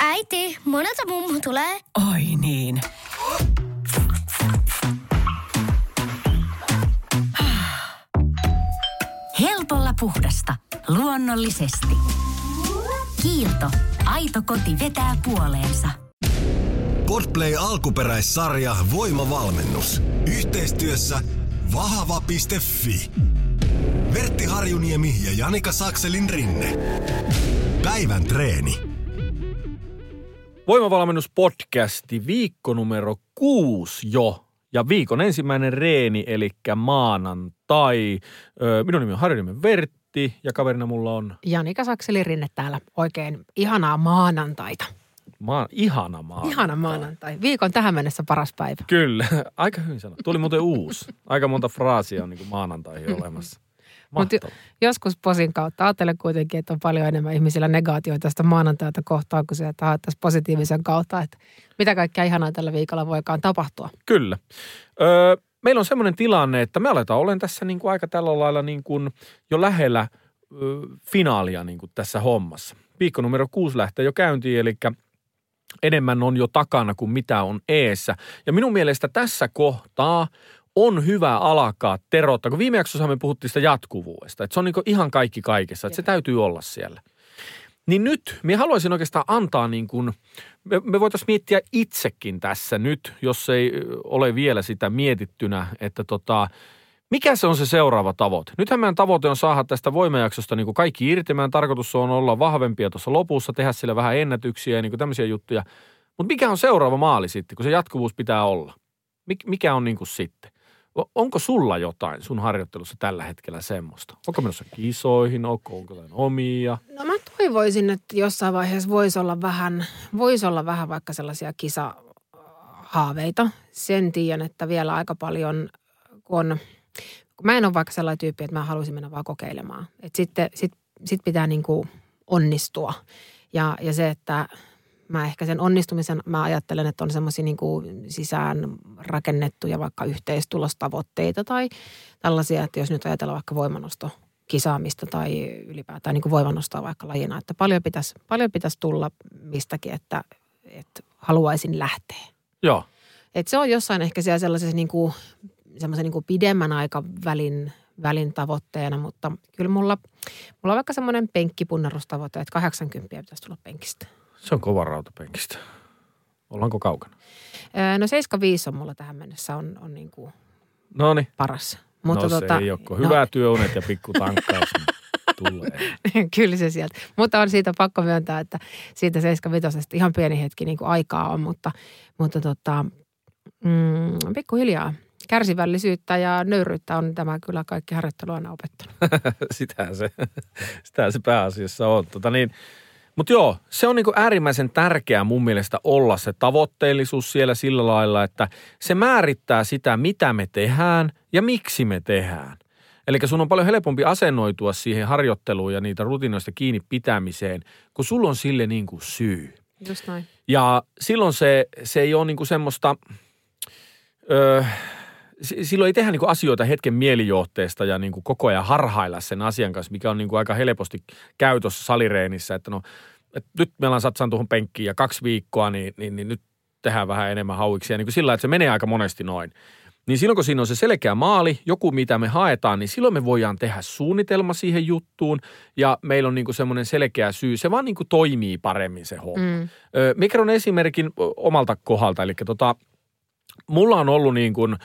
Äiti, monelta mummu tulee? Oi niin. Helpolla puhdasta. Luonnollisesti. Kiilto. Aito koti vetää puoleensa. Podplay alkuperäissarja Voimavalmennus. Yhteistyössä vahava.fi. Vertti Harjuniemi ja Janika Sakselin rinne. Päivän treeni. Voimavalmennuspodcasti viikko numero kuusi jo. Ja viikon ensimmäinen reeni, eli maanantai. Minun nimi on Harjuniemen Vertti ja kaverina mulla on Janika Sakseli Rinne täällä. Oikein ihanaa maanantaita. maan, ihana maanantai. Ihana maanantai. Viikon tähän mennessä paras päivä. Kyllä, aika hyvin sanottu. Tuli muuten uusi. Aika monta fraasia on niin maanantaihin olemassa. Mutta joskus posin kautta ajattelen kuitenkin, että on paljon enemmän ihmisillä negaatioita tästä maanantaita kohtaan, kuin se, että haettaisiin positiivisen kautta, että mitä kaikkea ihanaa tällä viikolla voikaan tapahtua. Kyllä. Öö, meillä on semmoinen tilanne, että me aletaan olen tässä niin kuin aika tällä lailla niin kuin jo lähellä ö, finaalia niin kuin tässä hommassa. Viikko numero kuusi lähtee jo käyntiin, eli enemmän on jo takana kuin mitä on eessä. Ja minun mielestä tässä kohtaa on hyvä alkaa terottaa, kun viime jaksossa me puhuttiin sitä jatkuvuudesta, että se on niin ihan kaikki kaikessa, että se täytyy olla siellä. Niin nyt, minä haluaisin oikeastaan antaa niin kuin, me, me voitaisiin miettiä itsekin tässä nyt, jos ei ole vielä sitä mietittynä, että tota, mikä se on se seuraava tavoite? Nythän meidän tavoite on saada tästä voimajaksosta niin kuin kaikki irti. Meidän tarkoitus on olla vahvempia tuossa lopussa, tehdä sille vähän ennätyksiä ja niin kuin tämmöisiä juttuja. Mutta mikä on seuraava maali sitten, kun se jatkuvuus pitää olla? Mik, mikä on niin kuin sitten? Onko sulla jotain sun harjoittelussa tällä hetkellä semmoista? Onko menossa kisoihin, onko, onko omia? No mä toivoisin, että jossain vaiheessa voisi olla vähän, voisi olla vähän vaikka sellaisia kisahaaveita. Sen tiedän, että vielä aika paljon, kun kun mä en ole vaikka sellainen tyyppi, että mä haluaisin mennä vaan kokeilemaan. Että sitten sit, sit pitää niin kuin onnistua. Ja, ja se, että mä ehkä sen onnistumisen, mä ajattelen, että on semmoisia niin sisään rakennettuja vaikka yhteistulostavoitteita tai tällaisia, että jos nyt ajatellaan vaikka voimanosto kisaamista tai ylipäätään niin kuin voimannostoa vaikka lajina, että paljon pitäisi, paljon pitäisi tulla mistäkin, että, että haluaisin lähteä. Joo. Et se on jossain ehkä siellä sellaisessa niin kuin, semmoisen niin kuin pidemmän aikavälin välin tavoitteena, mutta kyllä mulla, mulla on vaikka semmoinen penkkipunnerustavoite, että 80 pitäisi tulla penkistä. Se on kova rautapenkistä. Ollaanko kaukana? Öö, No 75 on mulla tähän mennessä on, on niin kuin No niin. paras. Mutta no se ei ole, hyvää työunet ja pikku tankkaus niin tulee. Kyllä se sieltä. Mutta on siitä pakko myöntää, että siitä 75 ihan pieni hetki niin kuin aikaa on, mutta, mutta tota, mm, pikkuhiljaa kärsivällisyyttä ja nöyryyttä on tämä kyllä kaikki harjoittelu aina opettanut. sitähän, se, sitähän se pääasiassa on. Tota niin, mutta joo, se on niinku äärimmäisen tärkeää mun mielestä olla se tavoitteellisuus siellä sillä lailla, että se määrittää sitä, mitä me tehdään ja miksi me tehdään. Eli sun on paljon helpompi asennoitua siihen harjoitteluun ja niitä rutinoista kiinni pitämiseen, kun sulla on sille niinku syy. Just noin. Ja silloin se, se ei ole niinku semmoista, öö, silloin ei tehdä niinku asioita hetken mielijohteesta ja niinku koko ajan harhailla sen asian kanssa, mikä on niinku aika helposti käytössä salireenissä, että no, et nyt meillä on satsaan tuohon penkkiin ja kaksi viikkoa, niin, niin, niin nyt tehdään vähän enemmän hauiksia. Niin kuin sillä, että se menee aika monesti noin. Niin silloin, kun siinä on se selkeä maali, joku mitä me haetaan, niin silloin me voidaan tehdä suunnitelma siihen juttuun ja meillä on niinku semmoinen selkeä syy. Se vaan niinku toimii paremmin se homma. Mm. Ö, Mä kerron esimerkin omalta kohdalta. Eli tota, mulla on ollut niin kuin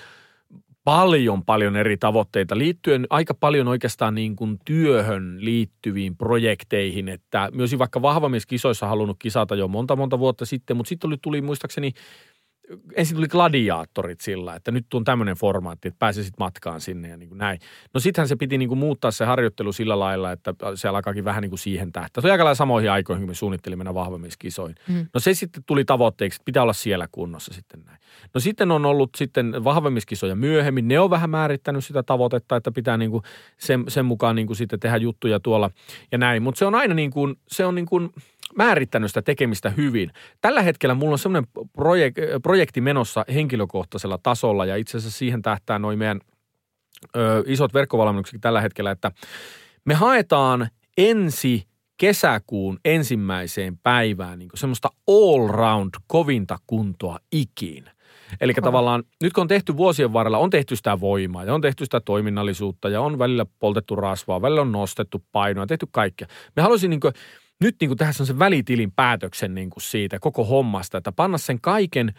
paljon, paljon eri tavoitteita liittyen aika paljon oikeastaan niin kuin työhön liittyviin projekteihin, että myös vaikka vahvamieskisoissa halunnut kisata jo monta, monta vuotta sitten, mutta sitten tuli, tuli muistaakseni ensin tuli gladiaattorit sillä, että nyt on tämmöinen formaatti, että pääsisit matkaan sinne ja niin kuin näin. No sittenhän se piti niin kuin muuttaa se harjoittelu sillä lailla, että se alkaakin vähän niin kuin siihen tähtää. Se oli aika lailla samoihin aikoihin, kun me suunnittelimme mennä vahvemmiskisoihin. Mm. No se sitten tuli tavoitteeksi, että pitää olla siellä kunnossa sitten näin. No sitten on ollut sitten vahvemmiskisoja myöhemmin. Ne on vähän määrittänyt sitä tavoitetta, että pitää niin kuin sen, sen mukaan niin kuin sitten tehdä juttuja tuolla ja näin. Mutta se on aina niin kuin, se on niin kuin määrittänyt sitä tekemistä hyvin. Tällä hetkellä mulla on semmoinen projek- projekti menossa henkilökohtaisella tasolla ja itse asiassa siihen tähtää noin meidän ö, isot verkkovalmennukset tällä hetkellä, että me haetaan ensi kesäkuun ensimmäiseen päivään niin semmoista all round kovinta kuntoa ikinä. Eli tavallaan nyt kun on tehty vuosien varrella, on tehty sitä voimaa ja on tehty sitä toiminnallisuutta ja on välillä poltettu rasvaa, välillä on nostettu painoa, tehty kaikkea. Me haluaisin niin kuin, nyt niin kuin tehdä sen välitilin päätöksen niin kuin siitä koko hommasta, että panna sen kaiken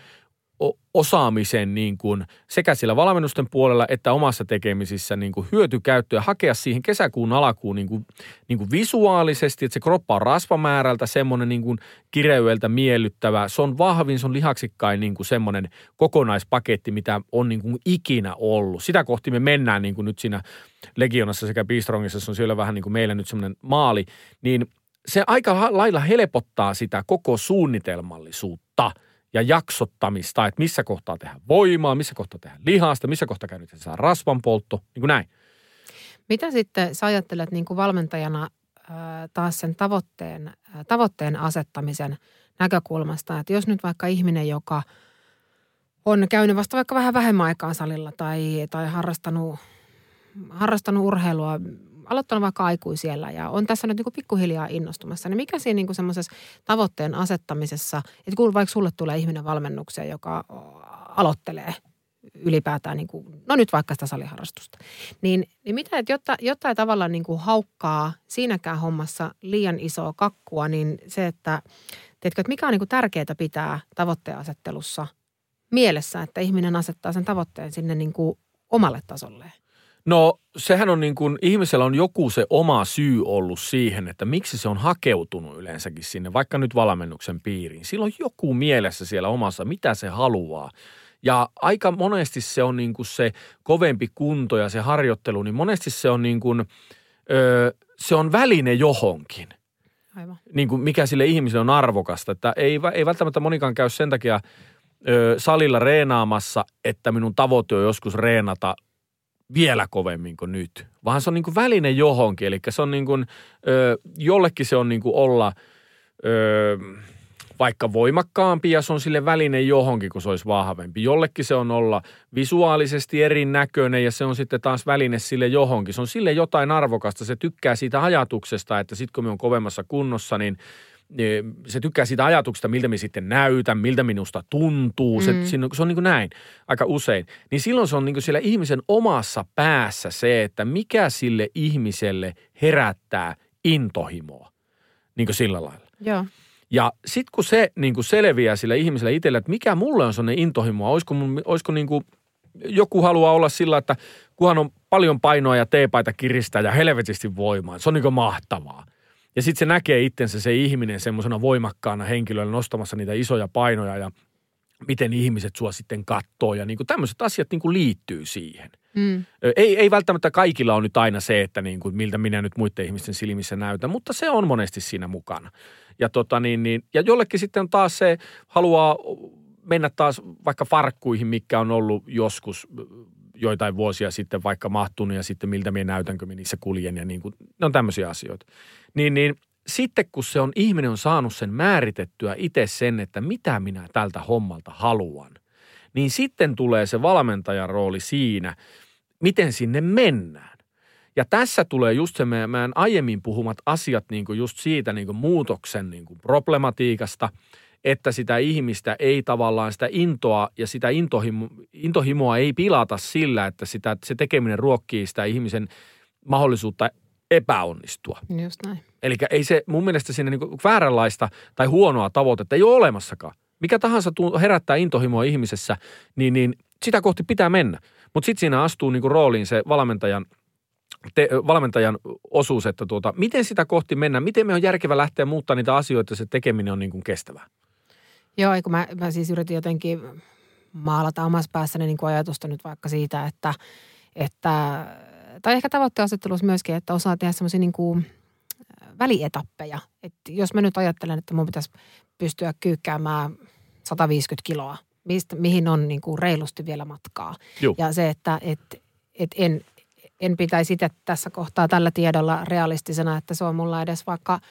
osaamisen niin kuin sekä sillä valmennusten puolella että omassa tekemisissä niin kuin hyötykäyttöä hakea siihen kesäkuun alkuun niin kuin, niin kuin visuaalisesti, että se kroppa on rasvamäärältä semmoinen niin kuin kireyeltä miellyttävä. Se on vahvin, se on lihaksikkain niin kuin semmoinen kokonaispaketti, mitä on niin kuin ikinä ollut. Sitä kohti me mennään niin kuin nyt siinä Legionassa sekä Bistrongissa, se on siellä vähän niin kuin meillä nyt semmoinen maali, niin se aika lailla helpottaa sitä koko suunnitelmallisuutta – ja jaksottamista, että missä kohtaa tehdään voimaa, missä kohtaa tehdään lihasta, missä kohtaa käytetään rasvanpoltto, niin kuin näin. Mitä sitten sä ajattelet niin kuin valmentajana taas sen tavoitteen, tavoitteen asettamisen näkökulmasta, että jos nyt vaikka ihminen, joka on käynyt vasta vaikka vähän vähemmän aikaa salilla tai, tai harrastanut, harrastanut urheilua aloittanut vaikka aikuisiellä ja on tässä nyt niin kuin pikkuhiljaa innostumassa, niin mikä siinä niin semmoisessa tavoitteen asettamisessa, että kun vaikka sulle tulee ihminen valmennukseen, joka aloittelee ylipäätään, niin kuin, no nyt vaikka sitä saliharrastusta, niin, niin mitä, että jotta, jotta ei tavallaan niin kuin haukkaa siinäkään hommassa liian isoa kakkua, niin se, että tiedätkö, että mikä on niin kuin tärkeää pitää tavoitteen asettelussa mielessä, että ihminen asettaa sen tavoitteen sinne niin kuin omalle tasolleen? No sehän on niin kuin, ihmisellä on joku se oma syy ollut siihen, että miksi se on hakeutunut yleensäkin sinne, vaikka nyt valmennuksen piiriin. Sillä on joku mielessä siellä omassa, mitä se haluaa. Ja aika monesti se on niin kuin se kovempi kunto ja se harjoittelu, niin monesti se on niin kuin, öö, se on väline johonkin. Aivan. Niin kuin mikä sille ihmiselle on arvokasta. Että ei, ei välttämättä monikaan käy sen takia ö, salilla reenaamassa, että minun tavoite on joskus reenata vielä kovemmin kuin nyt, vaan se on niin kuin väline johonkin. Eli se on niin kuin, ö, jollekin se on niin kuin olla ö, vaikka voimakkaampi ja se on sille väline johonkin, kun se olisi vahvempi. Jollekin se on olla visuaalisesti erinäköinen ja se on sitten taas väline sille johonkin. Se on sille jotain arvokasta. Se tykkää siitä ajatuksesta, että sitten kun me on kovemmassa kunnossa, niin – se tykkää siitä ajatuksesta, miltä me sitten näytän, miltä minusta tuntuu. Se, mm. se on niin kuin näin aika usein. Niin silloin se on niin kuin siellä ihmisen omassa päässä se, että mikä sille ihmiselle herättää intohimoa. Niin kuin sillä lailla. Joo. Ja sitten kun se niin kuin selviää sille ihmiselle itselle, että mikä mulle on sellainen intohimoa, olisiko, mun, olisiko niin kuin, joku haluaa olla sillä, että kunhan on paljon painoa ja teepaita kiristää ja helvetisti voimaa. Se on niin kuin mahtavaa. Ja sitten se näkee itsensä se ihminen semmoisena voimakkaana henkilöllä nostamassa niitä isoja painoja ja miten ihmiset sua sitten katsoo ja niin kuin tämmöiset asiat niin kuin liittyy siihen. Mm. Ei, ei välttämättä kaikilla on nyt aina se, että niin kuin miltä minä nyt muiden ihmisten silmissä näytän, mutta se on monesti siinä mukana. Ja, tota niin, niin, ja jollekin sitten taas se, haluaa mennä taas vaikka farkkuihin, mikä on ollut joskus joitain vuosia sitten vaikka mahtunut ja sitten miltä minä näytänkö minä niissä kuljen ja niin kuin, ne on tämmöisiä asioita. Niin, niin sitten kun se on, ihminen on saanut sen määritettyä itse sen, että mitä minä tältä hommalta haluan, niin sitten tulee se valmentajan rooli siinä, miten sinne mennään. Ja tässä tulee just se meidän aiemmin puhumat asiat niin kuin just siitä niin kuin muutoksen niin kuin problematiikasta – että sitä ihmistä ei tavallaan sitä intoa ja sitä intohimo, intohimoa ei pilata sillä, että sitä, se tekeminen ruokkii sitä ihmisen mahdollisuutta epäonnistua. Just näin. Eli ei se mun mielestä sinne niin vääränlaista tai huonoa tavoitetta ei ole olemassakaan. Mikä tahansa herättää intohimoa ihmisessä, niin, niin sitä kohti pitää mennä. Mutta sitten siinä astuu niin rooliin se valmentajan – te, valmentajan osuus, että tuota, miten sitä kohti mennään, miten me on järkevä lähteä muuttaa niitä asioita, että se tekeminen on niin kuin kestävää. Joo, kun mä, mä siis yritin jotenkin maalata omassa päässäni niin kuin ajatusta nyt vaikka siitä, että, että tai ehkä tavoitteasettelussa myöskin, että osaa tehdä semmoisia niin kuin välietappeja. Että jos mä nyt ajattelen, että mun pitäisi pystyä kyykkäämään 150 kiloa, mistä, mihin on niin kuin reilusti vielä matkaa. Juh. Ja se, että et, et en, en pitäisi itse tässä kohtaa tällä tiedolla realistisena, että se on mulla edes vaikka –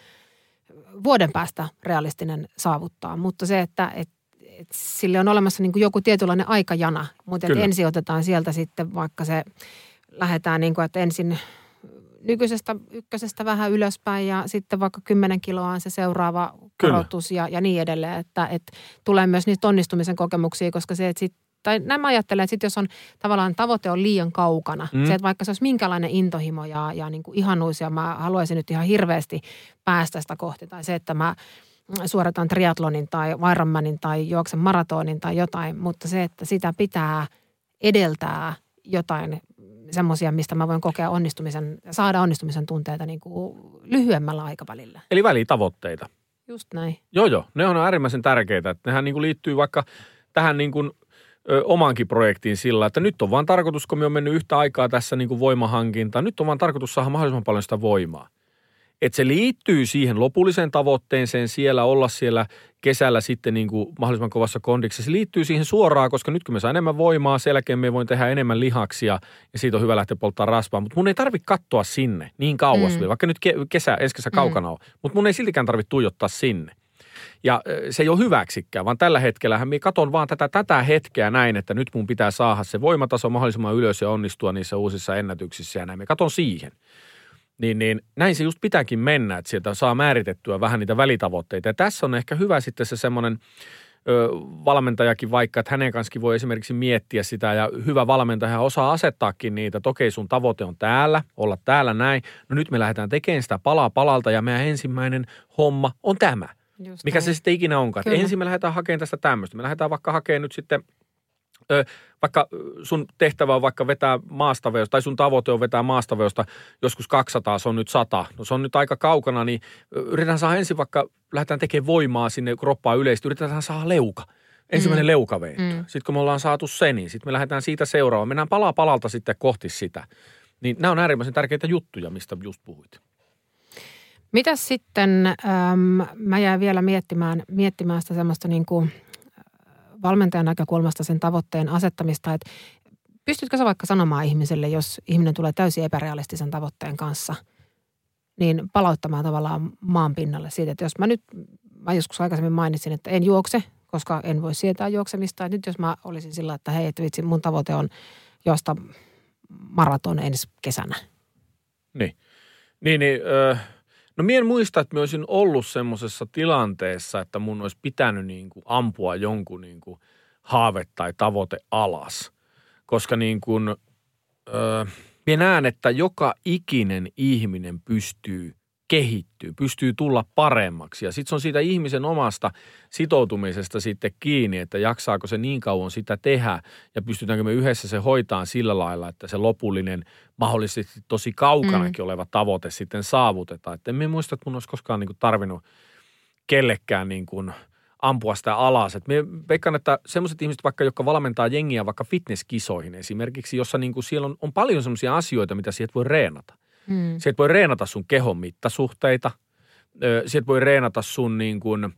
vuoden päästä realistinen saavuttaa. Mutta se, että et, et sille on olemassa niin kuin joku tietynlainen aikajana, mutta että ensin otetaan sieltä sitten vaikka se, lähdetään niin kuin, että ensin nykyisestä ykkösestä vähän ylöspäin ja sitten vaikka 10 kiloa on se seuraava Kyllä. korotus ja, ja niin edelleen. Että, että tulee myös niistä onnistumisen kokemuksia, koska se, että sit, tai nämä ajattelen, että sit jos on tavallaan tavoite on liian kaukana, Mm. se, että vaikka se olisi minkälainen intohimo ja, ja niin kuin ihanuus ja mä haluaisin nyt ihan hirveästi päästä sitä kohti tai se, että mä suoritan triatlonin tai Ironmanin tai juoksen maratonin tai jotain, mutta se, että sitä pitää edeltää jotain semmoisia, mistä mä voin kokea onnistumisen, saada onnistumisen tunteita niin kuin lyhyemmällä aikavälillä. Eli välitavoitteita. Just näin. Joo, joo. Ne on äärimmäisen tärkeitä. Nehän niin kuin liittyy vaikka tähän niin kuin, ö, omaankin projektiin sillä, että nyt on vaan tarkoitus, kun me on mennyt yhtä aikaa tässä niin kuin voimahankintaan, nyt on vaan tarkoitus saada mahdollisimman paljon sitä voimaa. Että se liittyy siihen lopulliseen tavoitteeseen siellä, olla siellä kesällä sitten niin kuin mahdollisimman kovassa kondiksessa. Se liittyy siihen suoraan, koska nyt kun me saa enemmän voimaa, sen jälkeen me voin tehdä enemmän lihaksia ja siitä on hyvä lähteä polttaa rasvaa. Mutta mun ei tarvitse katsoa sinne niin kauas Mm. mm. vaikka nyt ke- kesä, ensi kesä kaukana mm. on. Mutta mun ei siltikään tarvitse tuijottaa sinne. Ja se ei ole hyväksikään, vaan tällä hetkellä minä katon vaan tätä, tätä hetkeä näin, että nyt mun pitää saada se voimataso mahdollisimman ylös ja onnistua niissä uusissa ennätyksissä ja näin. Me katon siihen. Niin, niin näin se just pitääkin mennä, että sieltä saa määritettyä vähän niitä välitavoitteita. Ja tässä on ehkä hyvä sitten se semmoinen valmentajakin vaikka, että hänen kanssakin voi esimerkiksi miettiä sitä ja hyvä valmentaja osaa asettaakin niitä, että okei sun tavoite on täällä, olla täällä näin. No nyt me lähdetään tekemään sitä palaa palalta ja meidän ensimmäinen homma on tämä. Just Mikä näin. se sitten ikinä onkaan. Kyllä. ensin me lähdetään hakemaan tästä tämmöistä. Me lähdetään vaikka hakemaan nyt sitten, ö, vaikka sun tehtävä on vaikka vetää maastaveosta, tai sun tavoite on vetää maastaveosta joskus 200, se on nyt 100. No se on nyt aika kaukana, niin yritetään saada ensin vaikka, lähdetään tekemään voimaa sinne kroppaan yleisesti, yritetään saada leuka. Ensimmäinen mm. Mm. Mm. Sitten kun me ollaan saatu se, niin sitten me lähdetään siitä seuraavaan. Mennään palaa palalta sitten kohti sitä. Niin nämä on äärimmäisen tärkeitä juttuja, mistä just puhuit. Mitäs sitten, äm, mä jäin vielä miettimään, miettimään sitä semmoista niin kuin äh, valmentajan näkökulmasta sen tavoitteen asettamista, että pystytkö sä vaikka sanomaan ihmiselle, jos ihminen tulee täysin epärealistisen tavoitteen kanssa, niin palauttamaan tavallaan maan pinnalle siitä, että jos mä nyt, mä joskus aikaisemmin mainitsin, että en juokse, koska en voi sietää juoksemista. Et nyt jos mä olisin sillä, että hei, että vitsi, mun tavoite on juosta maraton ensi kesänä. Niin. Niin, niin öö, no mie en muista, että mä olisin ollut semmoisessa tilanteessa, että mun olisi pitänyt niin kuin ampua jonkun niin kuin haave tai tavoite alas. Koska niin kuin, öö, mie näen, että joka ikinen ihminen pystyy kehittyy, pystyy tulla paremmaksi. Ja sitten se on siitä ihmisen omasta sitoutumisesta sitten kiinni, että jaksaako se niin kauan sitä tehdä ja pystytäänkö me yhdessä se hoitaa sillä lailla, että se lopullinen mahdollisesti tosi kaukanakin mm. oleva tavoite sitten saavutetaan. Että en muista, että mun olisi koskaan niin tarvinnut kellekään niin kuin ampua sitä alas. Et me veikkaan, että sellaiset ihmiset vaikka, jotka valmentaa jengiä vaikka fitnesskisoihin esimerkiksi, jossa niin kuin siellä on, on paljon sellaisia asioita, mitä sieltä voi reenata. Mm. Sieltä voi reenata sun kehon mittasuhteita. Sieltä voi reenata sun niin kuin,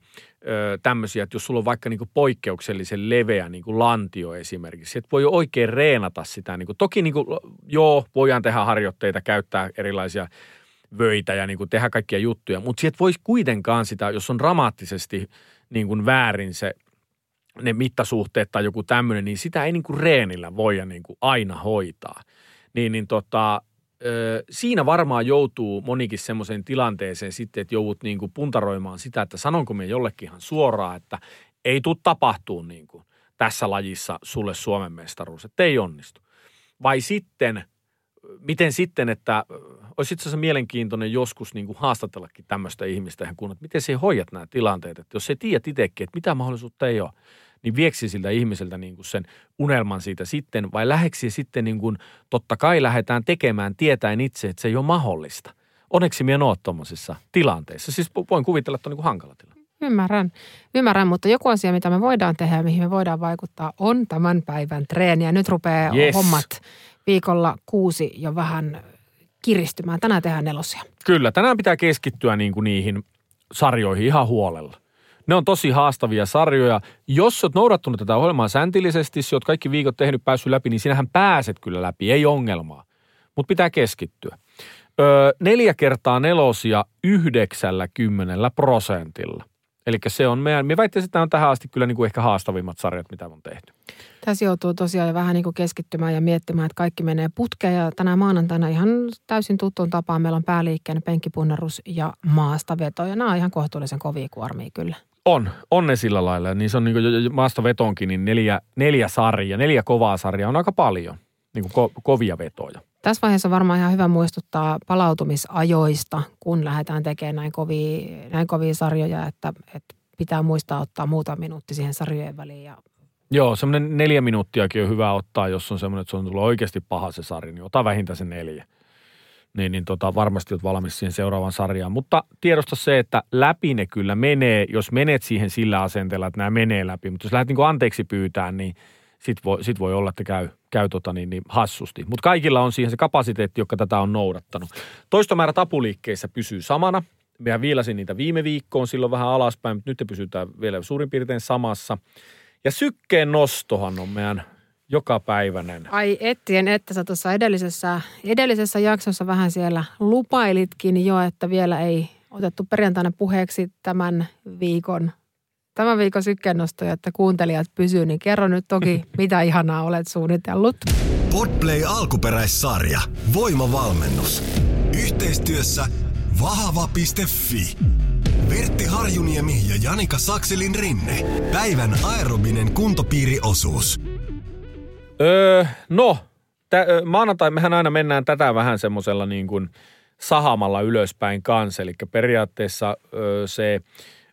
tämmöisiä, että jos sulla on vaikka niin kuin poikkeuksellisen leveä niin kuin lantio esimerkiksi. Sieltä voi oikein reenata sitä. Niin kuin, toki niin kuin, joo, voidaan tehdä harjoitteita, käyttää erilaisia vöitä ja niin kuin tehdä kaikkia juttuja. Mutta sieltä voisi kuitenkaan sitä, jos on dramaattisesti niin kuin väärin se ne mittasuhteet tai joku tämmöinen, niin sitä ei niin kuin reenillä voida niin kuin aina hoitaa. Niin, niin tota, ö, siinä varmaan joutuu monikin semmoiseen tilanteeseen sitten, että joudut niin kuin puntaroimaan sitä, että sanonko me jollekin ihan suoraan, että ei tule tapahtuu niin kuin tässä lajissa sulle Suomen mestaruus, että ei onnistu. Vai sitten, miten sitten, että olisi itse asiassa mielenkiintoinen joskus niin kuin haastatellakin tämmöistä ihmistä ihan kun, että miten sä hoidat nämä tilanteet, että jos sä tiedät itsekin, että mitä mahdollisuutta ei ole, niin vieksi siltä ihmiseltä niin kuin sen unelman siitä sitten, vai läheksi sitten niin kuin, totta kai lähdetään tekemään tietäen itse, että se ei ole mahdollista. Onneksi minä en ole tuommoisissa tilanteissa. Siis voin kuvitella, että on niin kuin hankala tilanne. Ymmärrän, ymmärrän, mutta joku asia, mitä me voidaan tehdä ja mihin me voidaan vaikuttaa, on tämän päivän treeni. Ja nyt rupeaa Yes. hommat viikolla kuusi jo vähän kiristymään. Tänään tehdään nelosia. Kyllä, tänään pitää keskittyä niin kuin niihin sarjoihin ihan huolella. Ne on tosi haastavia sarjoja. Jos olet noudattanut tätä ohjelmaa säntillisesti, jos olet kaikki viikot tehnyt, päässyt läpi, niin sinähän pääset kyllä läpi, ei ongelmaa. Mutta pitää keskittyä. Öö, neljä kertaa nelosia 90 prosentilla. Eli se on meidän, me väittäisin, että tämä on tähän asti kyllä niin kuin ehkä haastavimmat sarjat, mitä on tehty. Tässä joutuu tosiaan vähän niin kuin keskittymään ja miettimään, että kaikki menee putkeen. Ja tänä maanantaina ihan täysin tuttuun tapaan meillä on pääliikkeen penkkipunnerus ja maastaveto. Ja nämä on ihan kohtuullisen kovia kuormia kyllä. On, on ne sillä lailla. Niin se on niin kuin maastavetonkin, niin neljä, neljä sarjaa, neljä kovaa sarjaa on aika paljon. Niin kuin ko, kovia vetoja. Tässä vaiheessa on varmaan ihan hyvä muistuttaa palautumisajoista, kun lähdetään tekemään näin kovia, näin kovia sarjoja, että, että pitää muistaa ottaa muutama minuutti siihen sarjojen väliin ja Joo, semmoinen neljä minuuttiakin on hyvä ottaa, jos on semmoinen, että se on tullut oikeasti paha se sarja, niin ota vähintään se neljä. Niin, niin tota, varmasti olet valmis siihen seuraavaan sarjaan. Mutta tiedosta se, että läpi ne kyllä menee, jos menet siihen sillä asenteella, että nämä menee läpi. Mutta jos lähdet niin anteeksi pyytää, niin sit voi, sit voi olla, että käy, käy tota niin, niin hassusti. Mutta kaikilla on siihen se kapasiteetti, joka tätä on noudattanut. Toistomäärä tapuliikkeissä pysyy samana. Mehän viilasin niitä viime viikkoon silloin vähän alaspäin, mutta nyt te pysytään vielä suurin piirtein samassa. Ja sykkeen nostohan on meidän jokapäiväinen. Ai ettien, että sä tuossa edellisessä, edellisessä jaksossa vähän siellä lupailitkin jo, että vielä ei otettu perjantaina puheeksi tämän viikon tämän viikon sykkeennostoja, että kuuntelijat pysyy, niin kerro nyt toki, mitä ihanaa olet suunnitellut. Podplay alkuperäissarja. Voimavalmennus. Yhteistyössä vahava.fi. Vertti Harjuniemi ja Janika Sakselin rinne. Päivän aerobinen kuntopiiriosuus. Öö, no, tä, maanantai mehän aina mennään tätä vähän semmoisella niin kuin sahamalla ylöspäin kanssa. Eli periaatteessa ö, se,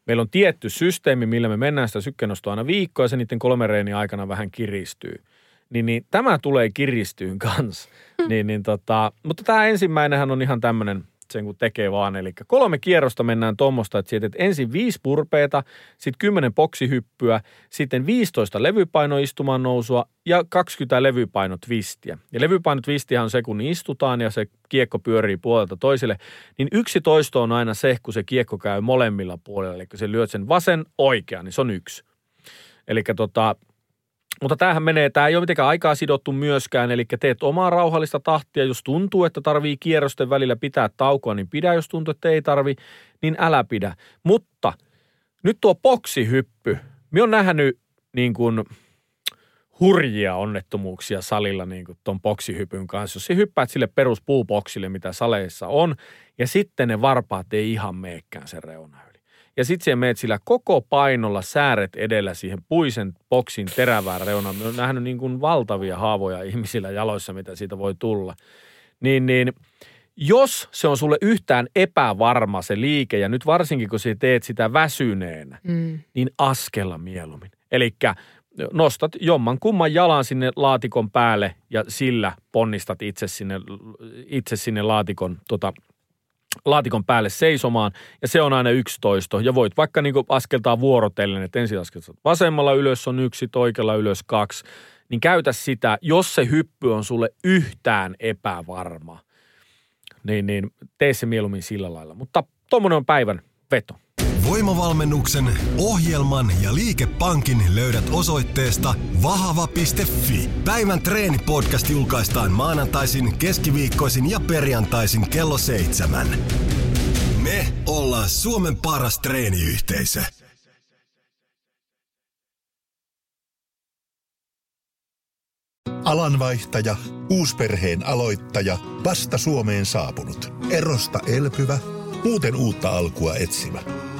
meillä on tietty systeemi, millä me mennään sitä sykkenostoa aina viikkoa ja se niiden kolme reenin aikana vähän kiristyy. Niin, niin tämä tulee kiristyyn kanssa. niin, niin tota, mutta tämä ensimmäinenhän on ihan tämmöinen – sen kun tekee vaan. Eli kolme kierrosta mennään tuommoista, että sieltä ensin viisi purpeeta, sitten kymmenen boksihyppyä, sitten 15 levypainoistumaan nousua ja 20 levypainotvistiä. Ja levypainotvistiä on se, kun istutaan ja se kiekko pyörii puolelta toiselle, niin yksi toisto on aina se, kun se kiekko käy molemmilla puolella. Eli kun se lyöt sen vasen oikean, niin se on yksi. Eli tota, mutta tämähän menee, tämä ei ole mitenkään aikaa sidottu myöskään, eli teet omaa rauhallista tahtia. Jos tuntuu, että tarvii kierrosten välillä pitää taukoa, niin pidä. Jos tuntuu, että ei tarvi, niin älä pidä. Mutta nyt tuo boksihyppy. Minä olen nähnyt niin kuin hurjia onnettomuuksia salilla niin kuin ton boksihypyn kanssa. Jos hyppäät sille peruspuuboksille, mitä saleissa on, ja sitten ne varpaat ei ihan meekään sen reuna ja sitten siellä meet sillä koko painolla sääret edellä siihen puisen boksin terävään reunaan. Me on nähnyt niin kuin valtavia haavoja ihmisillä jaloissa, mitä siitä voi tulla. Niin, niin jos se on sulle yhtään epävarma se liike, ja nyt varsinkin kun sä teet sitä väsyneenä, mm. niin askella mieluummin. Eli nostat jomman kumman jalan sinne laatikon päälle ja sillä ponnistat itse sinne, itse sinne laatikon tota, laatikon päälle seisomaan ja se on aina toisto. Ja voit vaikka niin askeltaa vuorotellen, että ensin askeltaa vasemmalla ylös on yksi, oikealla ylös kaksi. Niin käytä sitä, jos se hyppy on sulle yhtään epävarma, niin, niin tee se mieluummin sillä lailla. Mutta tuommoinen on päivän veto. Voimavalmennuksen, ohjelman ja liikepankin löydät osoitteesta vahava.fi. Päivän treenipodcast julkaistaan maanantaisin, keskiviikkoisin ja perjantaisin kello seitsemän. Me ollaan Suomen paras treeniyhteisö. Alanvaihtaja, uusperheen aloittaja, vasta Suomeen saapunut, erosta elpyvä, muuten uutta alkua etsimä –